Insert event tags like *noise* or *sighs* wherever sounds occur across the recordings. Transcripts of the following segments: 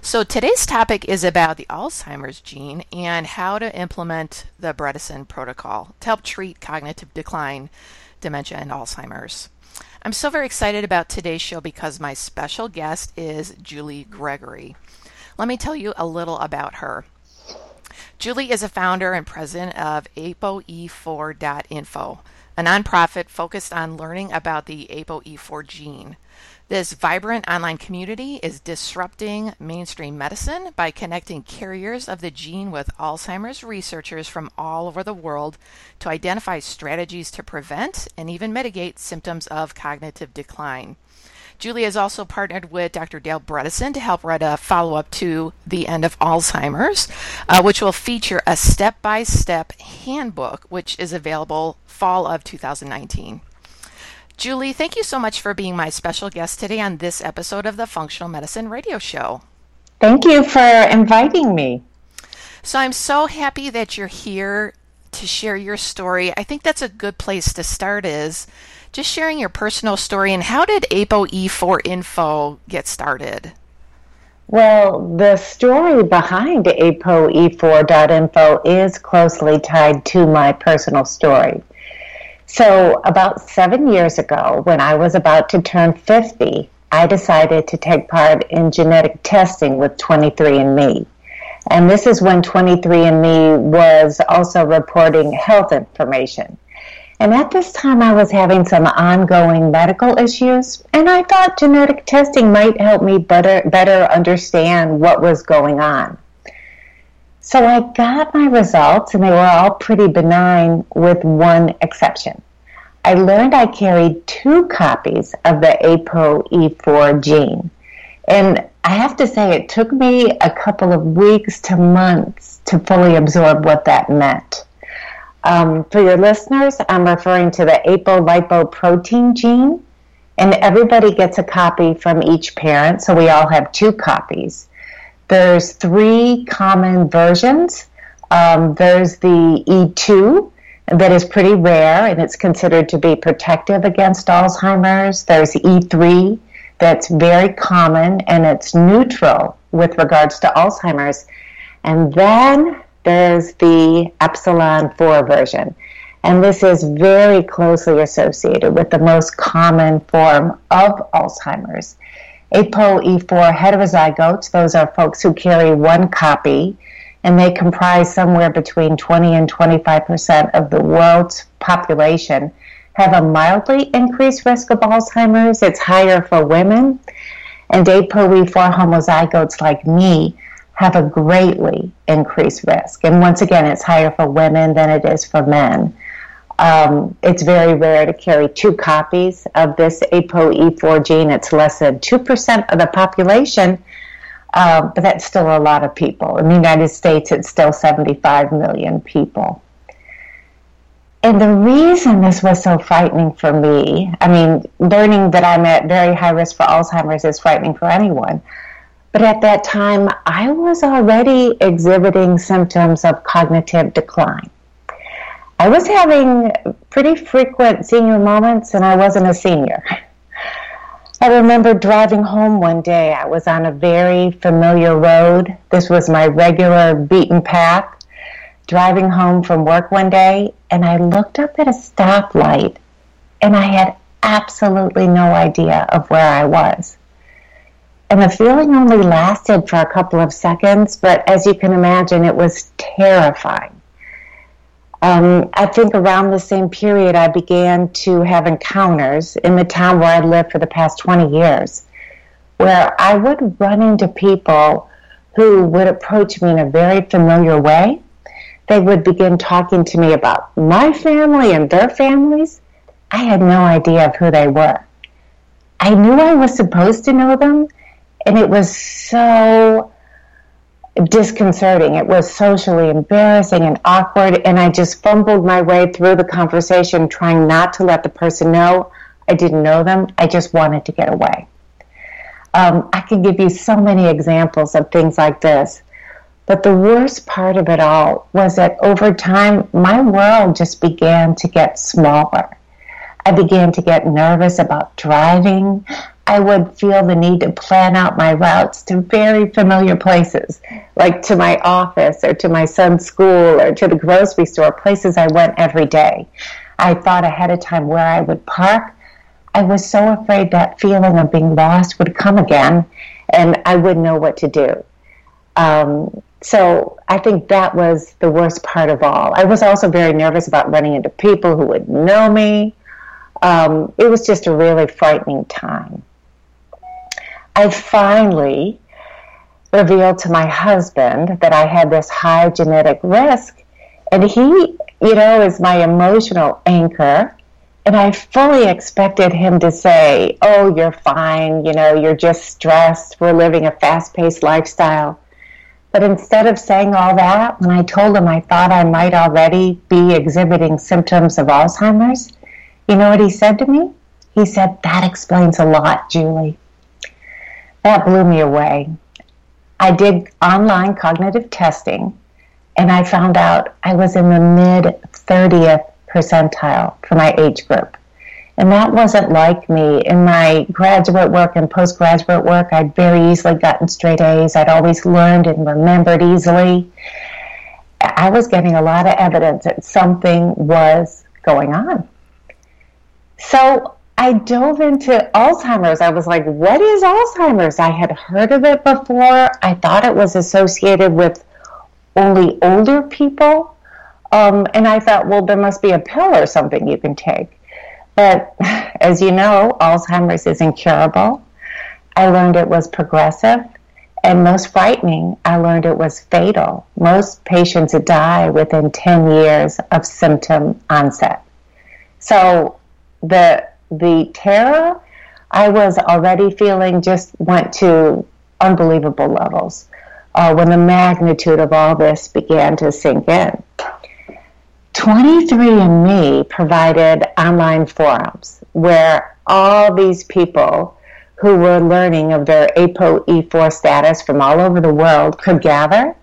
So today's topic is about the Alzheimer's gene and how to implement the Bredesen protocol to help treat cognitive decline, dementia, and Alzheimer's. I'm so very excited about today's show because my special guest is Julie Gregory. Let me tell you a little about her. Julie is a founder and president of ApoE4.info, a nonprofit focused on learning about the ApoE4 gene. This vibrant online community is disrupting mainstream medicine by connecting carriers of the gene with Alzheimer's researchers from all over the world to identify strategies to prevent and even mitigate symptoms of cognitive decline. Julie has also partnered with Dr. Dale Bredesen to help write a follow up to The End of Alzheimer's, uh, which will feature a step by step handbook, which is available fall of 2019. Julie, thank you so much for being my special guest today on this episode of the Functional Medicine Radio Show. Thank you for inviting me. So I'm so happy that you're here to share your story. I think that's a good place to start is just sharing your personal story and how did ApoE4 Info get started? Well, the story behind ApoE4.info is closely tied to my personal story. So, about seven years ago, when I was about to turn 50, I decided to take part in genetic testing with 23andMe. And this is when 23andMe was also reporting health information. And at this time, I was having some ongoing medical issues, and I thought genetic testing might help me better, better understand what was going on. So I got my results, and they were all pretty benign, with one exception. I learned I carried two copies of the ApoE4 gene. And I have to say, it took me a couple of weeks to months to fully absorb what that meant. Um, for your listeners, I'm referring to the apolipoprotein gene, and everybody gets a copy from each parent, so we all have two copies. There's three common versions. Um, there's the E2 that is pretty rare and it's considered to be protective against Alzheimer's. There's E3 that's very common and it's neutral with regards to Alzheimer's. And then there's the epsilon 4 version. And this is very closely associated with the most common form of Alzheimer's. ApoE4 heterozygotes, those are folks who carry one copy, and they comprise somewhere between 20 and 25 percent of the world's population, have a mildly increased risk of Alzheimer's. It's higher for women. And ApoE4 homozygotes like me have a greatly increased risk. And once again, it's higher for women than it is for men. Um, it's very rare to carry two copies of this ApoE4 gene. It's less than 2% of the population, uh, but that's still a lot of people. In the United States, it's still 75 million people. And the reason this was so frightening for me, I mean, learning that I'm at very high risk for Alzheimer's is frightening for anyone. But at that time, I was already exhibiting symptoms of cognitive decline. I was having pretty frequent senior moments, and I wasn't a senior. *laughs* I remember driving home one day. I was on a very familiar road. This was my regular beaten path. Driving home from work one day, and I looked up at a stoplight, and I had absolutely no idea of where I was. And the feeling only lasted for a couple of seconds, but as you can imagine, it was terrifying. Um, I think around the same period, I began to have encounters in the town where I'd lived for the past 20 years, where I would run into people who would approach me in a very familiar way. They would begin talking to me about my family and their families. I had no idea of who they were. I knew I was supposed to know them, and it was so disconcerting. It was socially embarrassing and awkward, and I just fumbled my way through the conversation, trying not to let the person know I didn't know them. I just wanted to get away. Um, I can give you so many examples of things like this. But the worst part of it all was that over time, my world just began to get smaller. I began to get nervous about driving. I would feel the need to plan out my routes to very familiar places, like to my office or to my son's school or to the grocery store, places I went every day. I thought ahead of time where I would park. I was so afraid that feeling of being lost would come again and I wouldn't know what to do. Um, so I think that was the worst part of all. I was also very nervous about running into people who would know me. Um, it was just a really frightening time. I finally revealed to my husband that I had this high genetic risk, and he, you know, is my emotional anchor. And I fully expected him to say, Oh, you're fine, you know, you're just stressed, we're living a fast paced lifestyle. But instead of saying all that, when I told him I thought I might already be exhibiting symptoms of Alzheimer's, you know what he said to me? He said, That explains a lot, Julie. That blew me away. I did online cognitive testing and I found out I was in the mid 30th percentile for my age group. And that wasn't like me. In my graduate work and postgraduate work, I'd very easily gotten straight A's. I'd always learned and remembered easily. I was getting a lot of evidence that something was going on. So I dove into Alzheimer's. I was like, what is Alzheimer's? I had heard of it before. I thought it was associated with only older people. Um, and I thought, well, there must be a pill or something you can take. But *laughs* as you know, Alzheimer's is incurable. I learned it was progressive. And most frightening, I learned it was fatal. Most patients die within 10 years of symptom onset. So the the terror I was already feeling just went to unbelievable levels uh, when the magnitude of all this began to sink in. 23andMe provided online forums where all these people who were learning of their ApoE4 status from all over the world could gather.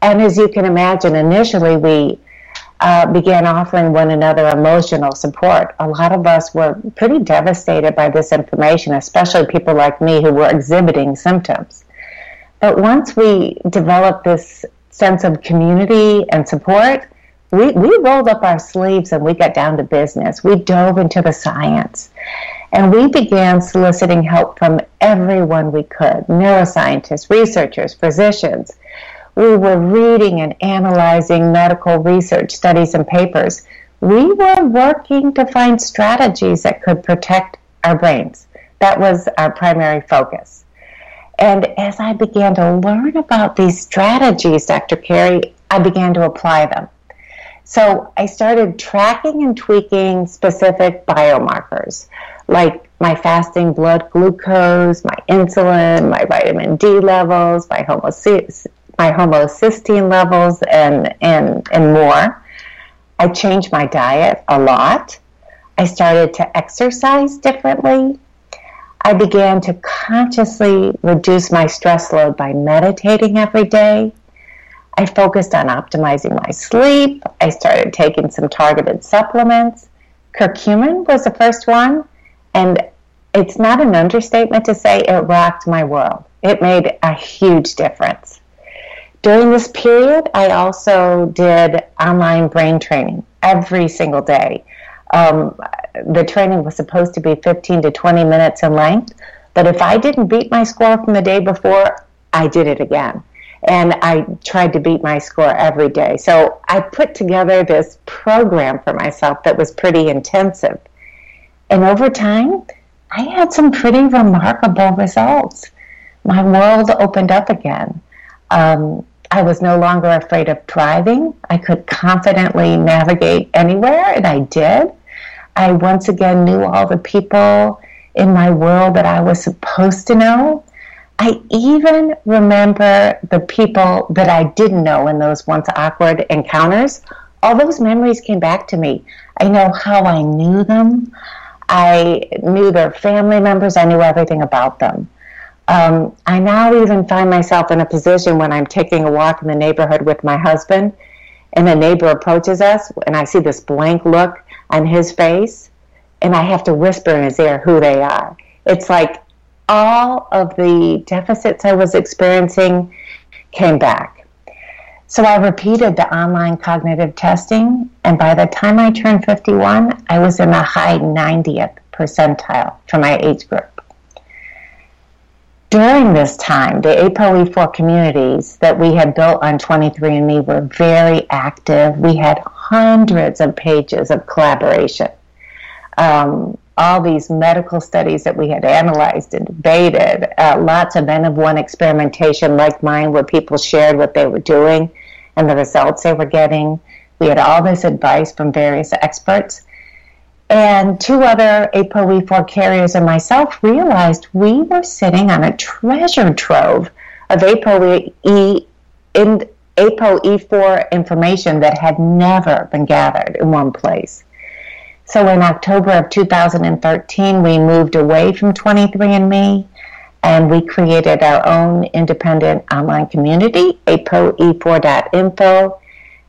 And as you can imagine, initially we uh, began offering one another emotional support. A lot of us were pretty devastated by this information, especially people like me who were exhibiting symptoms. But once we developed this sense of community and support, we, we rolled up our sleeves and we got down to business. We dove into the science. And we began soliciting help from everyone we could neuroscientists, researchers, physicians, we were reading and analyzing medical research studies and papers. We were working to find strategies that could protect our brains. That was our primary focus. And as I began to learn about these strategies, Dr. Carri, I began to apply them. So I started tracking and tweaking specific biomarkers like my fasting blood glucose, my insulin, my vitamin D levels, my homocysteine my homocysteine levels and, and, and more. I changed my diet a lot. I started to exercise differently. I began to consciously reduce my stress load by meditating every day. I focused on optimizing my sleep. I started taking some targeted supplements. Curcumin was the first one, and it's not an understatement to say it rocked my world. It made a huge difference. During this period, I also did online brain training every single day. Um, the training was supposed to be 15 to 20 minutes in length, But if I didn't beat my score from the day before, I did it again. And I tried to beat my score every day. So I put together this program for myself that was pretty intensive. And over time, I had some pretty remarkable results. My world opened up again. Um, I was no longer afraid of driving. I could confidently navigate anywhere, and I did. I once again knew all the people in my world that I was supposed to know. I even remember the people that I didn't know in those once awkward encounters. All those memories came back to me. I know how I knew them. I knew their family members. I knew everything about them. Um, I now even find myself in a position when I'm taking a walk in the neighborhood with my husband, and a neighbor approaches us, and I see this blank look on his face, and I have to whisper in his ear who they are. It's like all of the deficits I was experiencing came back. So I repeated the online cognitive testing, and by the time I turned 51, I was in the high 90th percentile for my age group. During this time, the APOE4 communities that we had built on 23andMe were very active. We had hundreds of pages of collaboration. Um, all these medical studies that we had analyzed and debated, uh, lots of N of one experimentation like mine, where people shared what they were doing and the results they were getting. We had all this advice from various experts. And two other ApoE4 carriers and myself realized we were sitting on a treasure trove of ApoE in ApoE4 information that had never been gathered in one place. So in October of 2013, we moved away from 23andMe and we created our own independent online community, apoe4.info.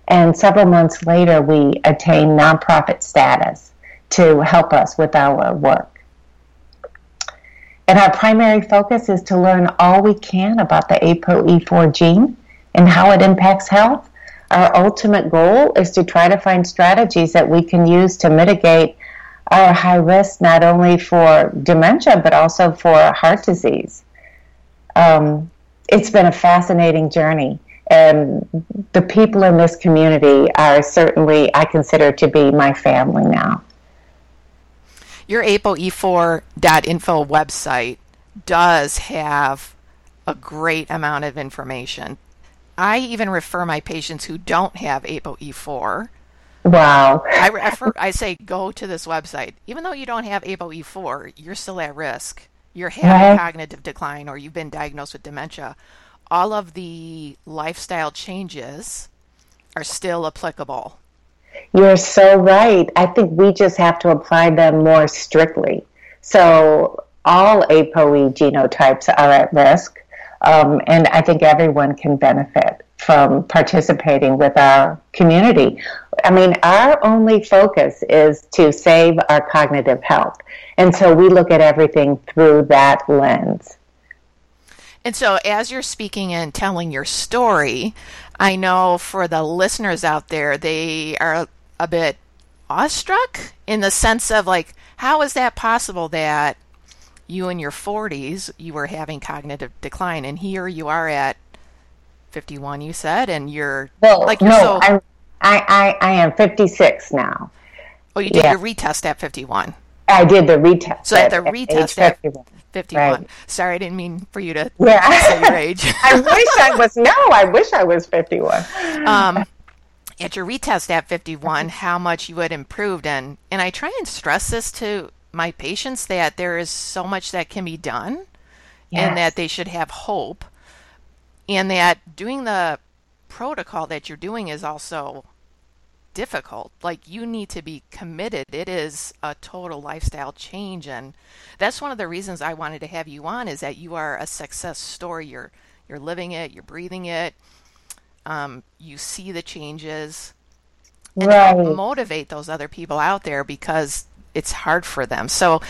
And several months later, we attained nonprofit status to help us with our work. And our primary focus is to learn all we can about the ApoE4 gene and how it impacts health. Our ultimate goal is to try to find strategies that we can use to mitigate our high risk not only for dementia but also for heart disease. Um, it's been a fascinating journey, and the people in this community are certainly, I consider to be my family now. Your ApoE4.info website does have a great amount of information. I even refer my patients who don't have ApoE4 Wow. I, refer, I say go to this website. Even though you don't have ApoE4, you're still at risk. You're having right. cognitive decline or you've been diagnosed with dementia. All of the lifestyle changes are still applicable. You're so right. I think we just have to apply them more strictly. So all ApoE genotypes are at risk, um, and I think everyone can benefit from participating with our community. I mean, our only focus is to save our cognitive health. And so we look at everything through that lens. And so, as you're speaking and telling your story, I know for the listeners out there, they are a bit awestruck in the sense of like, how is that possible that you in your 40s you were having cognitive decline, and here you are at 51, you said, and you're well, like you're no, so. I'm, I, I, I am 56 now. Oh, you did yeah. your retest at 51. I did the retest. So at the retest at 51. 51. Right. Sorry, I didn't mean for you to yeah. say your *laughs* age. I wish I was, no, I wish I was 51. Um, at your retest at 51, how much you had improved. And, and I try and stress this to my patients that there is so much that can be done yes. and that they should have hope and that doing the protocol that you're doing is also difficult. Like you need to be committed. It is a total lifestyle change and that's one of the reasons I wanted to have you on is that you are a success story. You're you're living it, you're breathing it. Um, you see the changes and right. motivate those other people out there because it's hard for them. So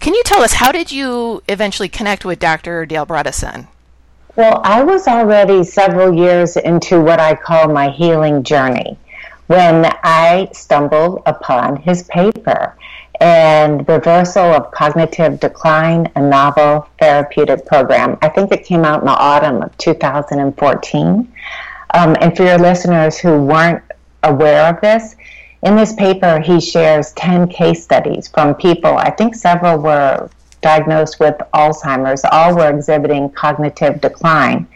can you tell us how did you eventually connect with Dr. Dale Bredesen? Well, I was already several years into what I call my healing journey. When I stumbled upon his paper and Reversal of Cognitive Decline, a novel therapeutic program. I think it came out in the autumn of 2014. Um, and for your listeners who weren't aware of this, in this paper, he shares 10 case studies from people, I think several were diagnosed with Alzheimer's, all were exhibiting cognitive decline.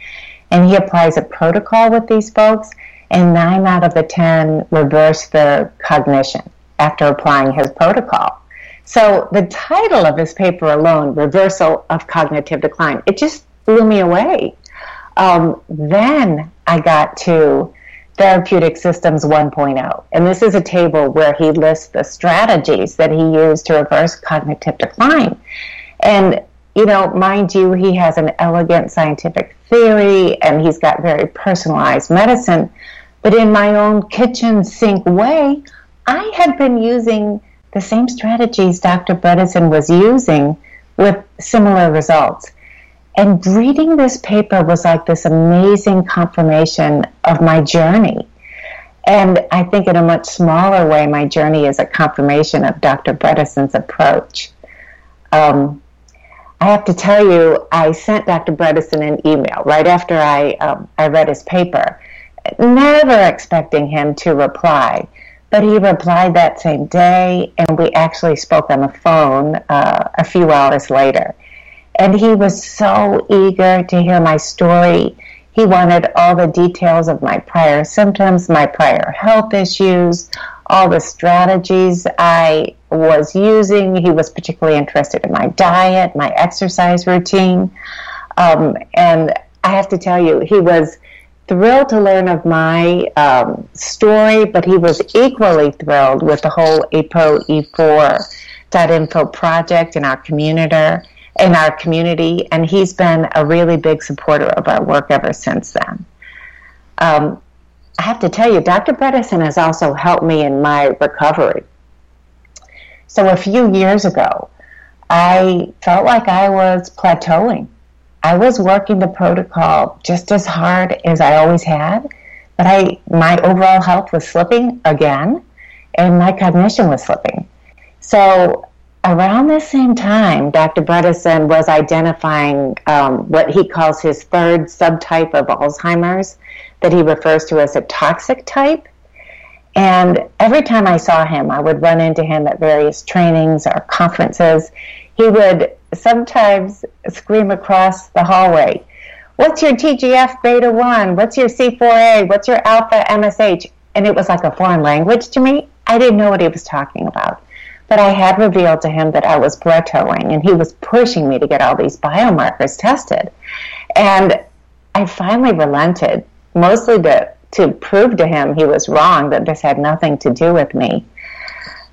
And he applies a protocol with these folks, and nine out of the 10 reversed their cognition after applying his protocol. So the title of his paper alone, Reversal of Cognitive Decline, it just blew me away. Um, then I got to Therapeutic Systems 1.0. And this is a table where he lists the strategies that he used to reverse cognitive decline. And, you know, mind you, he has an elegant scientific theory and he's got very personalized medicine. But in my own kitchen sink way, I had been using the same strategies Dr. Bredesen was using with similar results. And reading this paper was like this amazing confirmation of my journey. And I think in a much smaller way, my journey is a confirmation of Dr. Bredesen's approach. Um, I have to tell you, I sent Dr. Bredesen an email right after I, um, I read his paper, never expecting him to reply. But he replied that same day, and we actually spoke on the phone uh, a few hours later. And he was so eager to hear my story. He wanted all the details of my prior symptoms, my prior health issues, all the strategies I was using. He was particularly interested in my diet, my exercise routine. Um, and I have to tell you, he was thrilled to learn of my um, story, but he was equally thrilled with the whole ApoE4.info project in our community. In our community, and he's been a really big supporter of our work ever since then. Um, I have to tell you, Dr. Bredesen has also helped me in my recovery. So a few years ago, I felt like I was plateauing I was working the protocol just as hard as I always had, but I my overall health was slipping again, and my cognition was slipping. So around the same time, Dr. Bredesen was identifying um, what he calls his third subtype of Alzheimer's, that he refers to as a toxic type. And every time I saw him, I would run into him at various trainings or conferences. He would sometimes scream across the hallway, What's your TGF beta 1? What's your C4A? What's your alpha MSH? And it was like a foreign language to me. I didn't know what he was talking about. But I had revealed to him that I was plateauing, and he was pushing me to get all these biomarkers tested. And I finally relented, mostly to, to prove to him he was wrong, that this had nothing to do with me.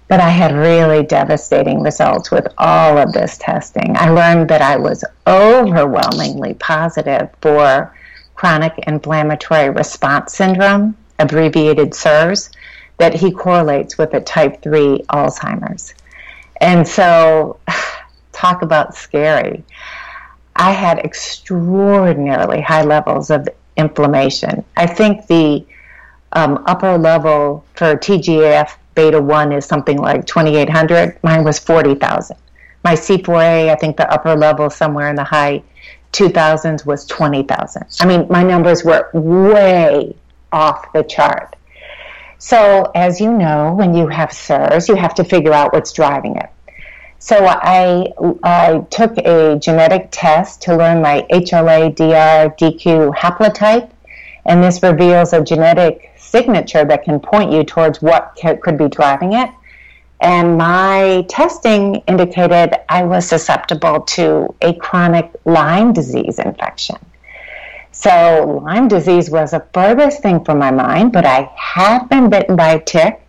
But I had really devastating results with all of this testing. I learned that I was overwhelmingly positive for chronic inflammatory response syndrome, abbreviated CIRS, that he correlates with a type 3 Alzheimer's. And so, *sighs* talk about scary. I had extraordinarily high levels of inflammation. I think the um, upper level for TGF beta 1 is something like 2800 mine was 40000 my c4a i think the upper level somewhere in the high 2000s was 20000 i mean my numbers were way off the chart. So as you know when you have CIRS you have to figure out what's driving it. So I, I took a genetic test to learn my HLA DR DQ haplotype, and this reveals a genetic signature that can point you towards what could be driving it. And my testing indicated I was susceptible to a chronic Lyme disease infection. So, Lyme disease was the furthest thing from my mind, but I had been bitten by a tick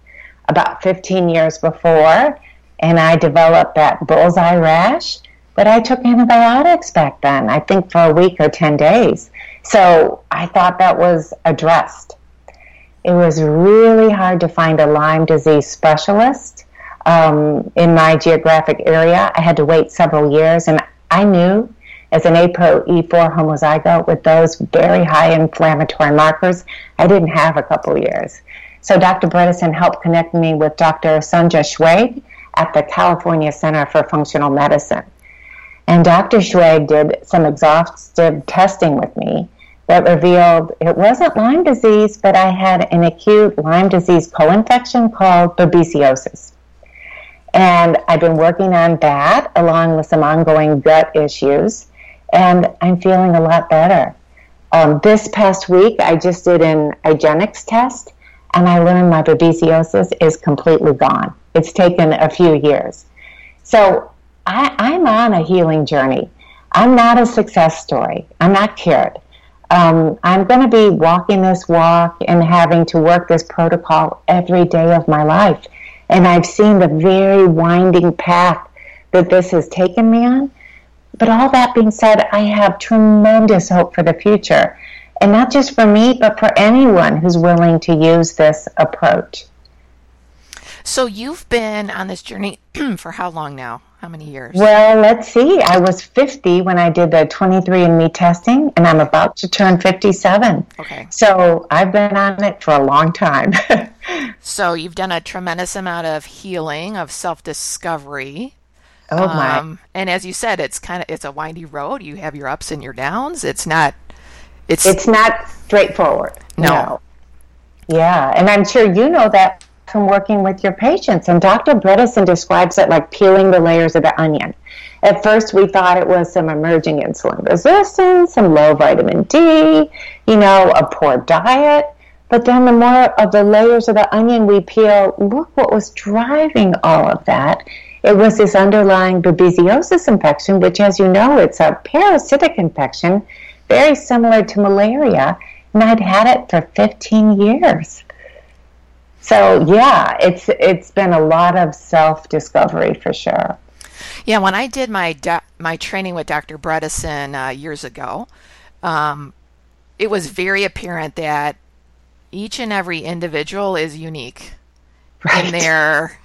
about 15 years before, and I developed that bullseye rash. But I took antibiotics back then, I think for a week or 10 days. So I thought that was addressed. It was really hard to find a Lyme disease specialist um, in my geographic area. I had to wait several years, and I knew as an ApoE4 homozygote with those very high inflammatory markers, I didn't have a couple years. So Dr. Bredesen helped connect me with Dr. Sunjya Schweig at the California Center for Functional Medicine. And Dr. Schweig did some exhaustive testing with me that revealed it wasn't Lyme disease, but I had an acute Lyme disease co-infection called babesiosis. And I've been working on that along with some ongoing gut issues, and I'm feeling a lot better. Um, this past week, I just did an IGeneX test, and I learned my babesiosis is completely gone. It's taken a few years. So I, I'm on a healing journey. I'm not a success story. I'm not cured. Um, I'm going to be walking this walk and having to work this protocol every day of my life. And I've seen the very winding path that this has taken me on. But all that being said, I have tremendous hope for the future. And not just for me, but for anyone who's willing to use this approach. So you've been on this journey *clears throat* for how long now? How many years? Well, let's see. I was 50 when I did the 23andMe testing, and I'm about to turn 57. Okay. So I've been on it for a long time. *laughs* so you've done a tremendous amount of healing, of self-discovery. Oh my! Um, and as you said, it's kind of it's a windy road. You have your ups and your downs. It's not. It's it's not straightforward. No. no. Yeah, and I'm sure you know that from working with your patients. And Dr. Bredesen describes it like peeling the layers of the onion. At first, we thought it was some emerging insulin resistance, some low vitamin D, you know, a poor diet. But then the more of the layers of the onion we peel, look what was driving all of that. It was this underlying babesiosis infection, which, as you know, it's a parasitic infection, very similar to malaria. And I'd had it for 15 years. So yeah, it's it's been a lot of self discovery for sure. Yeah, when I did my do- my training with Dr. Bredesen uh, years ago, um, it was very apparent that each and every individual is unique right. *laughs* in their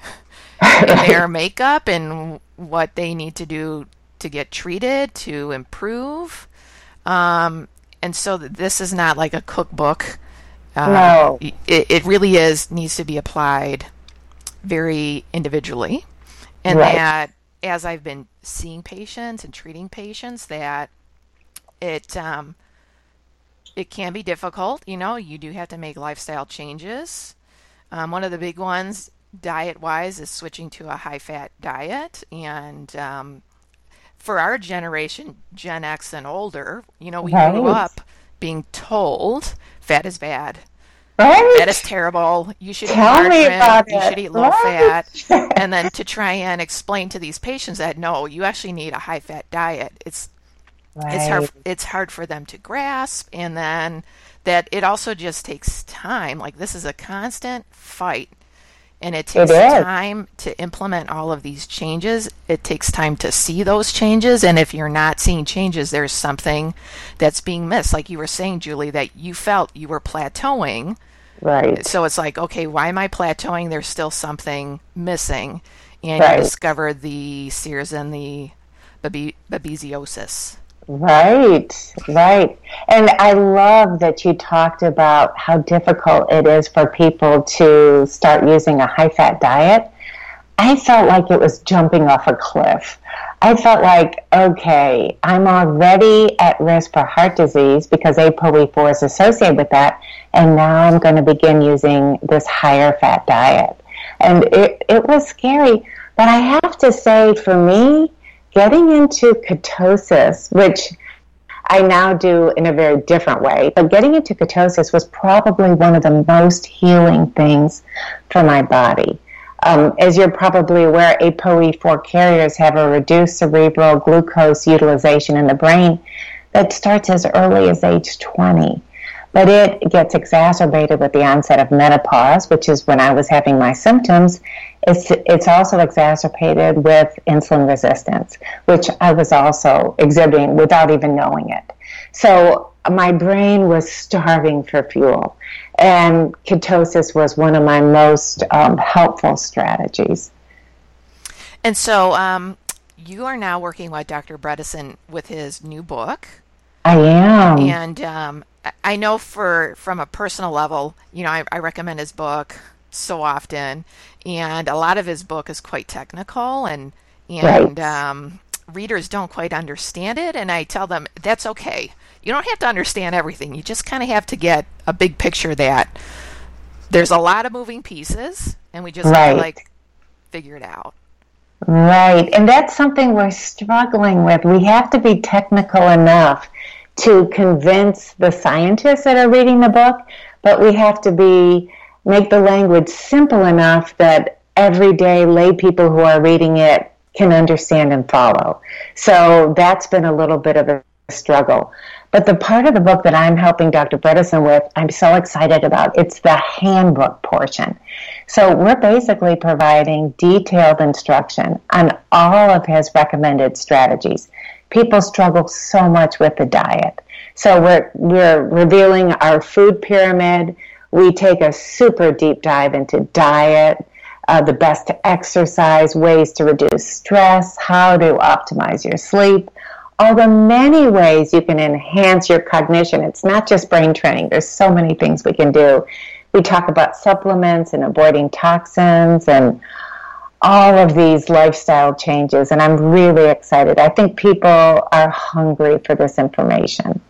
in their makeup and what they need to do to get treated to improve. Um, and so this is not like a cookbook uh, no. It, it really is needs to be applied very individually, and right. that as I've been seeing patients and treating patients, that it um, it can be difficult. You know, you do have to make lifestyle changes. Um, one of the big ones, diet wise, is switching to a high fat diet. And um, for our generation, Gen X and older, you know, we right. grew up being told fat is bad. Right? That is terrible. You should Tell eat me about You it. should eat low right? fat. *laughs* and then to try and explain to these patients that no, you actually need a high fat diet. It's right. it's hard it's hard for them to grasp and then that it also just takes time. Like this is a constant fight and it takes it time to implement all of these changes. It takes time to see those changes, and if you're not seeing changes, there's something that's being missed. Like you were saying, Julie, that you felt you were plateauing. Right. So it's like, okay, why am I plateauing? There's still something missing, and right. you discovered the CIRS and the babesiosis. Right, right. And I love that you talked about how difficult it is for people to start using a high fat diet. I felt like it was jumping off a cliff. I felt like, okay, I'm already at risk for heart disease because ApoE4 is associated with that, and now I'm going to begin using this higher fat diet. And it, it was scary, but I have to say, for me, getting into ketosis, which I now do in a very different way, but getting into ketosis was probably one of the most healing things for my body. Um, as you're probably aware, ApoE4 carriers have a reduced cerebral glucose utilization in the brain that starts as early as age 20 but it gets exacerbated with the onset of menopause, which is when I was having my symptoms. It's, it's also exacerbated with insulin resistance, which I was also exhibiting without even knowing it. So my brain was starving for fuel, and ketosis was one of my most um, helpful strategies. And so um, you are now working with Dr. Bredesen with his new book. I am. And um, I know for from a personal level, you know, I, I recommend his book so often, and a lot of his book is quite technical, and and right. um, readers don't quite understand it, and I tell them that's okay. You don't have to understand everything. You just kind of have to get a big picture that there's a lot of moving pieces, and we just right. to like figure it out. Right, and that's something we're struggling with. We have to be technical enough to convince the scientists that are reading the book, but we have to be make the language simple enough that everyday lay people who are reading it can understand and follow. So that's been a little bit of a struggle. But the part of the book that I'm helping Dr. Bredesen with, I'm so excited about. It's the handbook portion. So we're basically providing detailed instruction on all of his recommended strategies people struggle so much with the diet. So we're, we're revealing our food pyramid. We take a super deep dive into diet, uh, the best exercise, ways to reduce stress, how to optimize your sleep, all the many ways you can enhance your cognition. It's not just brain training. There's so many things we can do. We talk about supplements and avoiding toxins and all of these lifestyle changes, and I'm really excited. I think people are hungry for this information.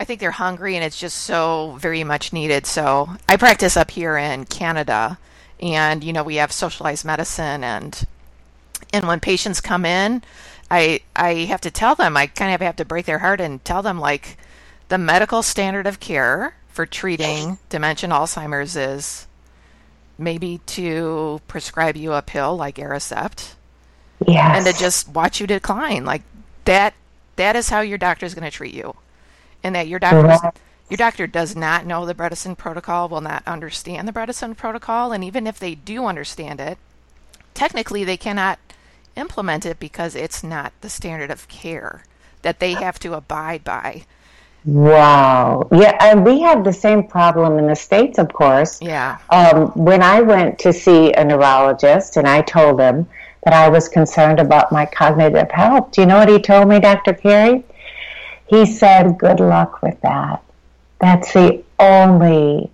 I think they're hungry, and it's just so very much needed. So I practice up here in Canada, and you know we have socialized medicine, and and when patients come in, I I have to tell them I kind of have to break their heart and tell them like the medical standard of care for treating dementia and Alzheimer's is maybe to prescribe you a pill like Aricept. Yes. And to just watch you decline. Like that that is how your doctor is going to treat you. And that your doctor your doctor does not know the Bredesen protocol, will not understand the Bredesen protocol, and even if they do understand it, technically they cannot implement it because it's not the standard of care that they have to abide by. Wow. Yeah, and we have the same problem in the States, of course. Yeah. Um, when I went to see a neurologist and I told him that I was concerned about my cognitive health, do you know what he told me, Dr. Carri? He said, Good luck with that. That's the only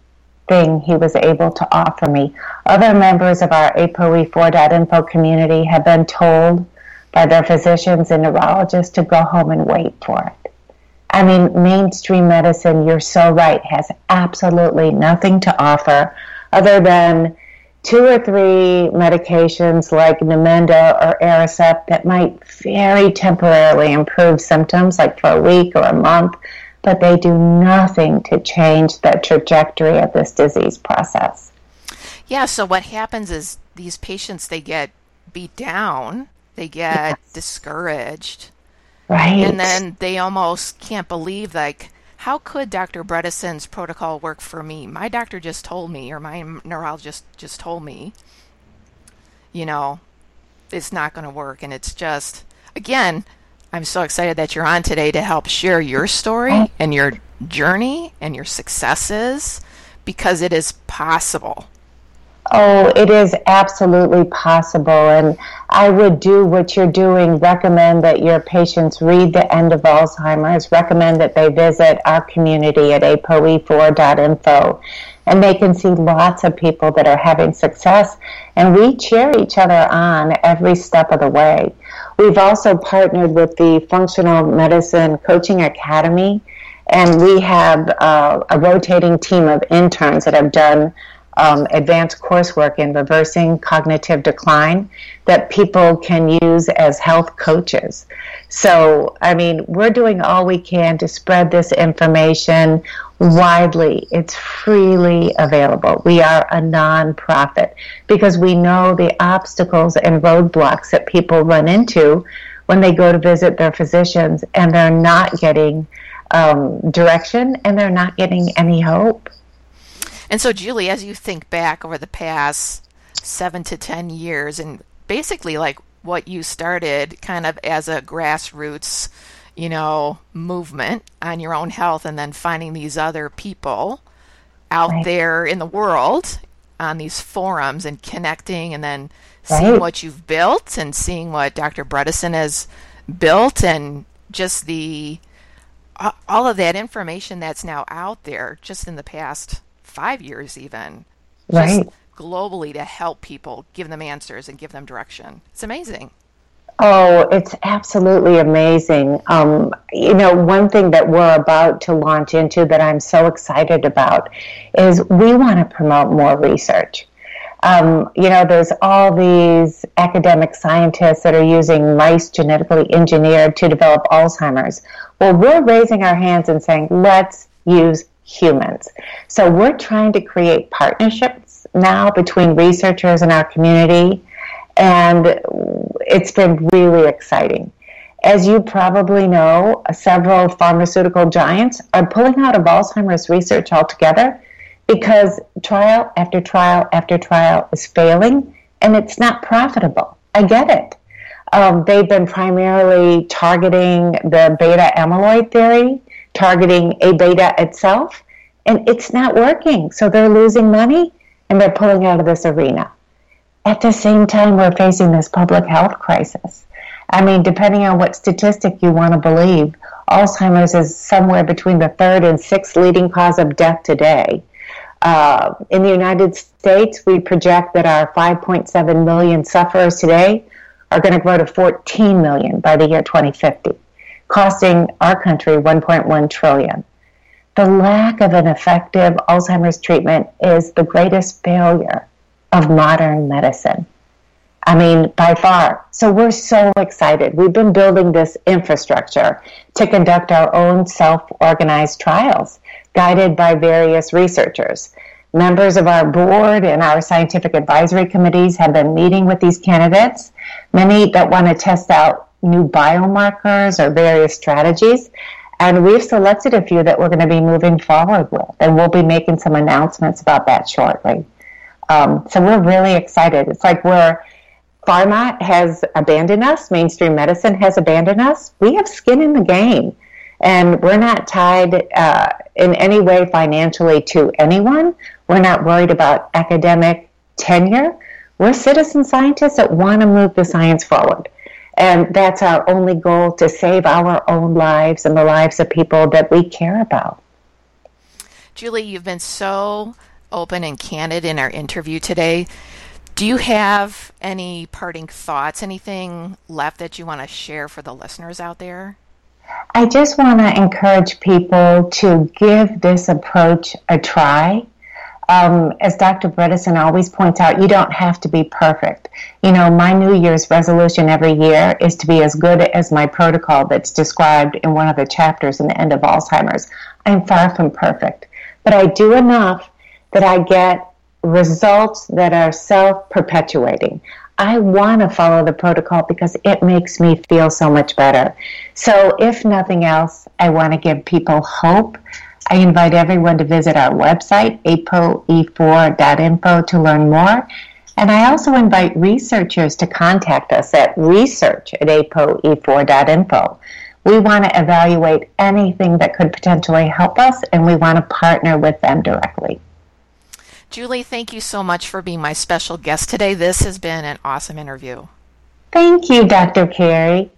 thing he was able to offer me. Other members of our ApoE4.info community have been told by their physicians and neurologists to go home and wait for it. I mean, mainstream medicine, you're so right, has absolutely nothing to offer other than two or three medications like Namenda or Aricept that might very temporarily improve symptoms, like for a week or a month, but they do nothing to change the trajectory of this disease process. Yeah, so what happens is these patients they get beat down, they get yes. discouraged, Right. And then they almost can't believe, like, how could Dr. Bredesen's protocol work for me? My doctor just told me, or my neurologist just told me, you know, it's not going to work. And it's just, again, I'm so excited that you're on today to help share your story and your journey and your successes because it is possible. Oh, it is absolutely possible. And I would do what you're doing, recommend that your patients read The End of Alzheimer's, recommend that they visit our community at apoe4.info. And they can see lots of people that are having success. And we cheer each other on every step of the way. We've also partnered with the Functional Medicine Coaching Academy. And we have uh, a rotating team of interns that have done um, advanced coursework in reversing cognitive decline that people can use as health coaches. So, I mean, we're doing all we can to spread this information widely. It's freely available. We are a nonprofit because we know the obstacles and roadblocks that people run into when they go to visit their physicians and they're not getting um, direction and they're not getting any hope. And so, Julie, as you think back over the past seven to 10 years, and basically like what you started kind of as a grassroots, you know, movement on your own health, and then finding these other people out right. there in the world on these forums and connecting, and then seeing what you've built and seeing what Dr. Bredesen has built, and just the all of that information that's now out there just in the past five years, even. Right. globally to help people, give them answers, and give them direction. It's amazing. Oh, it's absolutely amazing. Um, you know, one thing that we're about to launch into that I'm so excited about is we want to promote more research. Um, you know, there's all these academic scientists that are using mice genetically engineered to develop Alzheimer's. Well, we're raising our hands and saying, let's use humans. So we're trying to create partnerships now between researchers and our community, and it's been really exciting. As you probably know, several pharmaceutical giants are pulling out of Alzheimer's research altogether because trial after trial after trial is failing and it's not profitable. I get it. Um, they've been primarily targeting the beta amyloid theory, targeting A beta itself, and it's not working. So they're losing money and they're pulling out of this arena. At the same time, we're facing this public health crisis. I mean, depending on what statistic you want to believe, Alzheimer's is somewhere between the third and sixth leading cause of death today. Uh, in the United States, we project that our 5.7 million sufferers today are going to grow to 14 million by the year 2050, costing our country 1.1 trillion. The lack of an effective Alzheimer's treatment is the greatest failure of modern medicine. I mean, by far. So we're so excited. We've been building this infrastructure to conduct our own self organized trials guided by various researchers. Members of our board and our scientific advisory committees have been meeting with these candidates, many that want to test out new biomarkers or various strategies. And we've selected a few that we're going to be moving forward with, and we'll be making some announcements about that shortly. Um, so we're really excited. It's like we're pharma has abandoned us, mainstream medicine has abandoned us. We have skin in the game and we're not tied uh, in any way financially to anyone. We're not worried about academic tenure. We're citizen scientists that want to move the science forward. And that's our only goal to save our own lives and the lives of people that we care about. Julie, you've been so open and candid in our interview today. Do you have any parting thoughts, anything left that you want to share for the listeners out there? I just want to encourage people to give this approach a try. Um, as Dr. Bredesen always points out, you don't have to be perfect. You know, my New Year's resolution every year is to be as good as my protocol that's described in one of the chapters in the end of Alzheimer's. I'm far from perfect, but I do enough that I get results that are self perpetuating. I want to follow the protocol because it makes me feel so much better. So, if nothing else, I want to give people hope. I invite everyone to visit our website, apoe4.info, to learn more. And I also invite researchers to contact us at research at apoe4.info. We want to evaluate anything that could potentially help us, and we want to partner with them directly. Julie, thank you so much for being my special guest today. This has been an awesome interview. Thank you, Dr. Carri.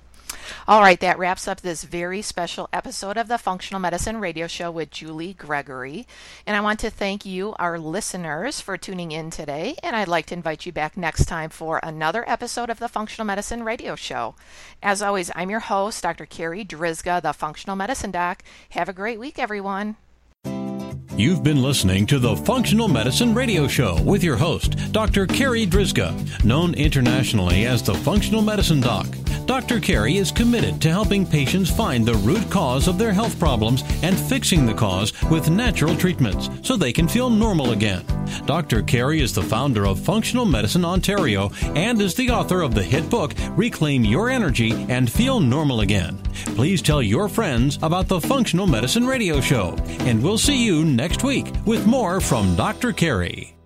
All right, that wraps up this very special episode of the Functional Medicine Radio Show with Julie Gregory. And I want to thank you, our listeners, for tuning in today. And I'd like to invite you back next time for another episode of the Functional Medicine Radio Show. As always, I'm your host, Dr. Carri Drzyzga, the Functional Medicine Doc. Have a great week, everyone. You've been listening to the Functional Medicine Radio Show with your host, Dr. Carri Drzyzga, known internationally as the Functional Medicine Doc. Dr. Carri is committed to helping patients find the root cause of their health problems and fixing the cause with natural treatments so they can feel normal again. Dr. Carri is the founder of Functional Medicine Ontario and is the author of the hit book Reclaim Your Energy and Feel Normal Again. Please tell your friends about the Functional Medicine Radio Show, and we'll see you next week with more from Dr. Carri.